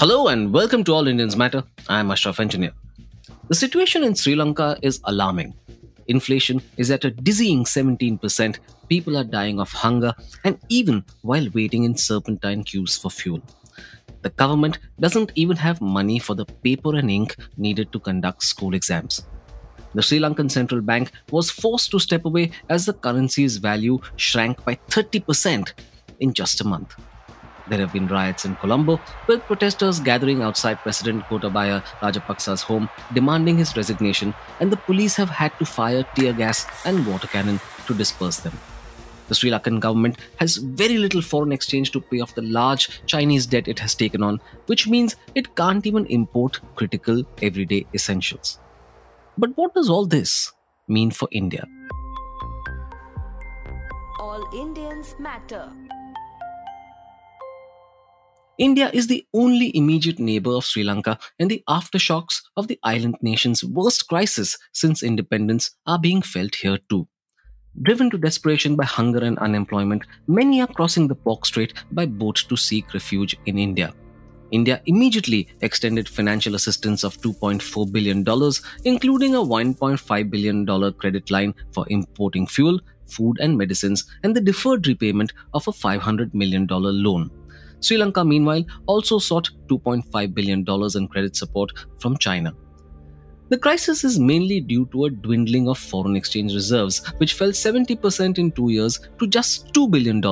Hello and welcome to All Indians Matter. I am Ashraf Engineer. The situation in Sri Lanka is alarming. Inflation is at a dizzying 17%, people are dying of hunger, and even while waiting in serpentine queues for fuel. The government doesn't even have money for the paper and ink needed to conduct school exams. The Sri Lankan central bank was forced to step away as the currency's value shrank by 30% in just a month. There have been riots in Colombo, with protesters gathering outside President Gotabaya Rajapaksa's home demanding his resignation, and the police have had to fire tear gas and water cannon to disperse them. The Sri Lankan government has very little foreign exchange to pay off the large Chinese debt it has taken on, which means it can't even import critical everyday essentials. But what does all this mean for India? All Indians matter. India is the only immediate neighbor of Sri Lanka, and the aftershocks of the island nation's worst crisis since independence are being felt here too. Driven to desperation by hunger and unemployment, many are crossing the Palk Strait by boat to seek refuge in India. India immediately extended financial assistance of $2.4 billion, including a $1.5 billion credit line for importing fuel, food, and medicines, and the deferred repayment of a $500 million loan. Sri Lanka, meanwhile, also sought $2.5 billion in credit support from China. The crisis is mainly due to a dwindling of foreign exchange reserves, which fell 70% in two years to just $2 billion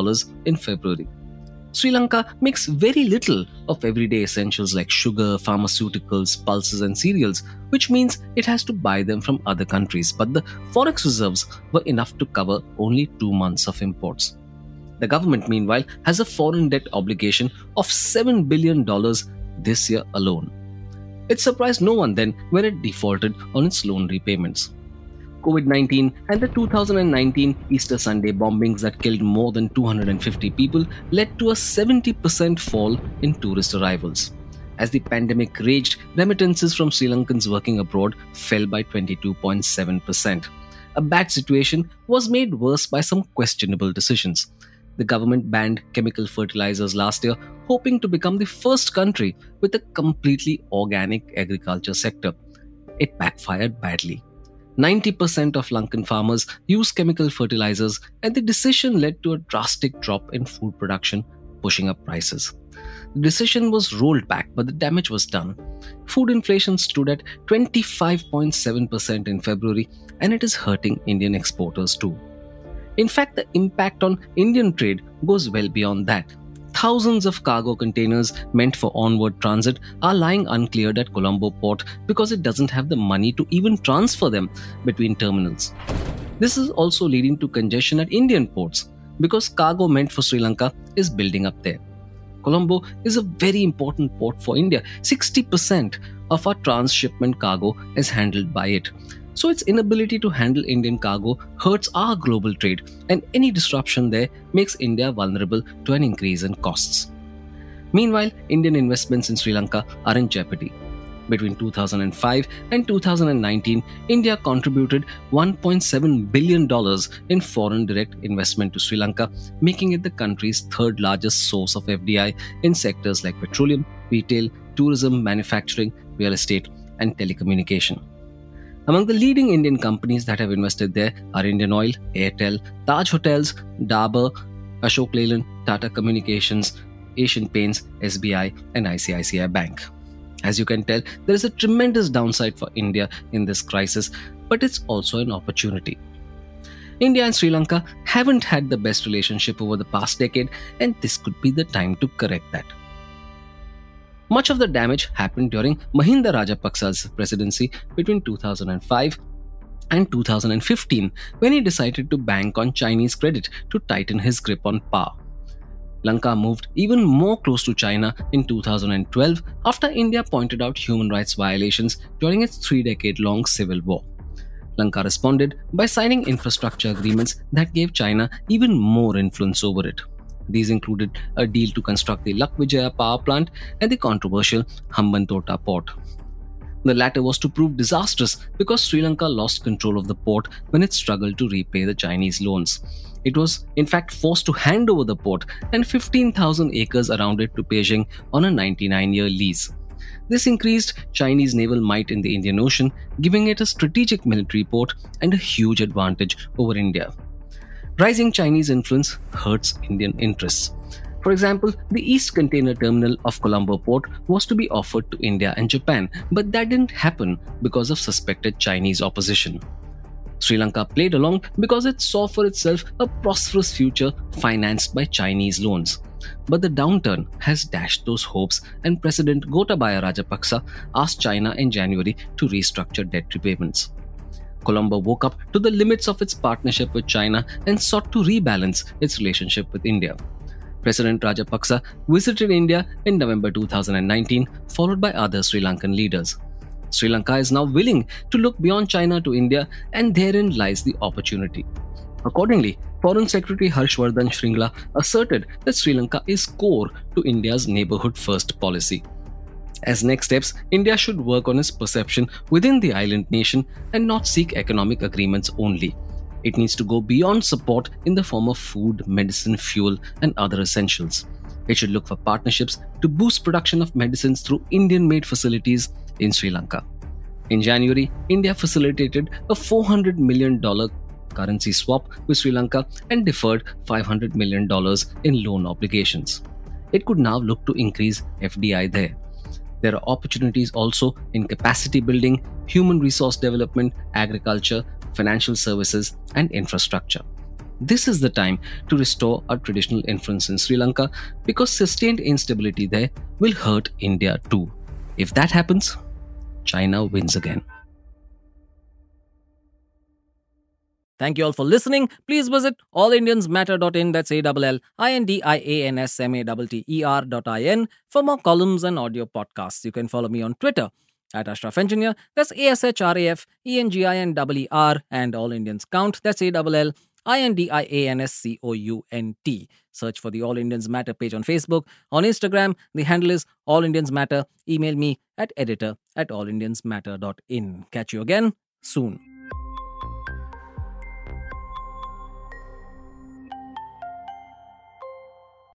in February. Sri Lanka makes very little of everyday essentials like sugar, pharmaceuticals, pulses, and cereals, which means it has to buy them from other countries. But the forex reserves were enough to cover only two months of imports. The government, meanwhile, has a foreign debt obligation of $7 billion this year alone. It surprised no one then when it defaulted on its loan repayments. COVID 19 and the 2019 Easter Sunday bombings that killed more than 250 people led to a 70% fall in tourist arrivals. As the pandemic raged, remittances from Sri Lankans working abroad fell by 22.7%. A bad situation was made worse by some questionable decisions the government banned chemical fertilizers last year, hoping to become the first country with a completely organic agriculture sector. It backfired badly. 90% of Lankan farmers use chemical fertilizers, and the decision led to a drastic drop in food production, pushing up prices. The decision was rolled back, but the damage was done. Food inflation stood at 25.7% in February, and it is hurting Indian exporters too. In fact, the impact on Indian trade goes well beyond that. Thousands of cargo containers meant for onward transit are lying uncleared at Colombo port because it doesn't have the money to even transfer them between terminals. This is also leading to congestion at Indian ports because cargo meant for Sri Lanka is building up there. Colombo is a very important port for India. 60% of our transshipment cargo is handled by it. So its inability to handle Indian cargo hurts our global trade, and any disruption there makes India vulnerable to an increase in costs. Meanwhile, Indian investments in Sri Lanka are in jeopardy. Between 2005 and 2019, India contributed $1.7 billion in foreign direct investment to Sri Lanka, making it the country's third largest source of FDI in sectors like petroleum, retail, tourism, manufacturing, real estate, and telecommunication. Among the leading Indian companies that have invested there are Indian Oil, Airtel, Taj Hotels, Dabur, Ashok Leyland, Tata Communications, Asian Paints, SBI, and ICICI Bank. As you can tell, there is a tremendous downside for India in this crisis, but it's also an opportunity. India and Sri Lanka haven't had the best relationship over the past decade, and this could be the time to correct that. Much of the damage happened during Mahinda Rajapaksa's presidency between 2005 and 2015 when he decided to bank on Chinese credit to tighten his grip on power. Lanka moved even more close to China in 2012 after India pointed out human rights violations during its three decade long civil war. Lanka responded by signing infrastructure agreements that gave China even more influence over it. These included a deal to construct the Lakvijaya power plant and the controversial Hambantota port. The latter was to prove disastrous because Sri Lanka lost control of the port when it struggled to repay the Chinese loans. It was, in fact, forced to hand over the port and 15,000 acres around it to Beijing on a 99 year lease. This increased Chinese naval might in the Indian Ocean, giving it a strategic military port and a huge advantage over India. Rising Chinese influence hurts Indian interests. For example, the East Container Terminal of Colombo Port was to be offered to India and Japan, but that didn't happen because of suspected Chinese opposition. Sri Lanka played along because it saw for itself a prosperous future financed by Chinese loans. But the downturn has dashed those hopes, and President Gotabaya Rajapaksa asked China in January to restructure debt repayments. Colombo woke up to the limits of its partnership with China and sought to rebalance its relationship with India. President Rajapaksa visited India in November 2019, followed by other Sri Lankan leaders. Sri Lanka is now willing to look beyond China to India, and therein lies the opportunity. Accordingly, Foreign Secretary Harshvardhan Shringla asserted that Sri Lanka is core to India's neighborhood first policy. As next steps, India should work on its perception within the island nation and not seek economic agreements only. It needs to go beyond support in the form of food, medicine, fuel, and other essentials. It should look for partnerships to boost production of medicines through Indian made facilities in Sri Lanka. In January, India facilitated a $400 million currency swap with Sri Lanka and deferred $500 million in loan obligations. It could now look to increase FDI there. There are opportunities also in capacity building, human resource development, agriculture, financial services, and infrastructure. This is the time to restore our traditional influence in Sri Lanka because sustained instability there will hurt India too. If that happens, China wins again. Thank you all for listening. Please visit allindiansmatter.in, that's A-L-L-I-N-D-I-A-N-S-M-A-T-T-E-R dot I-N for more columns and audio podcasts. You can follow me on Twitter at Ashraf Engineer, that's A-S-H-R-A-F-E-N-G-I-N-E-R, and All Indians Count, that's A-L-L-I-N-D-I-A-N-S-C-O-U-N-T. Search for the All Indians Matter page on Facebook. On Instagram, the handle is All Indians Matter. Email me at editor at allindiansmatter.in. Catch you again soon.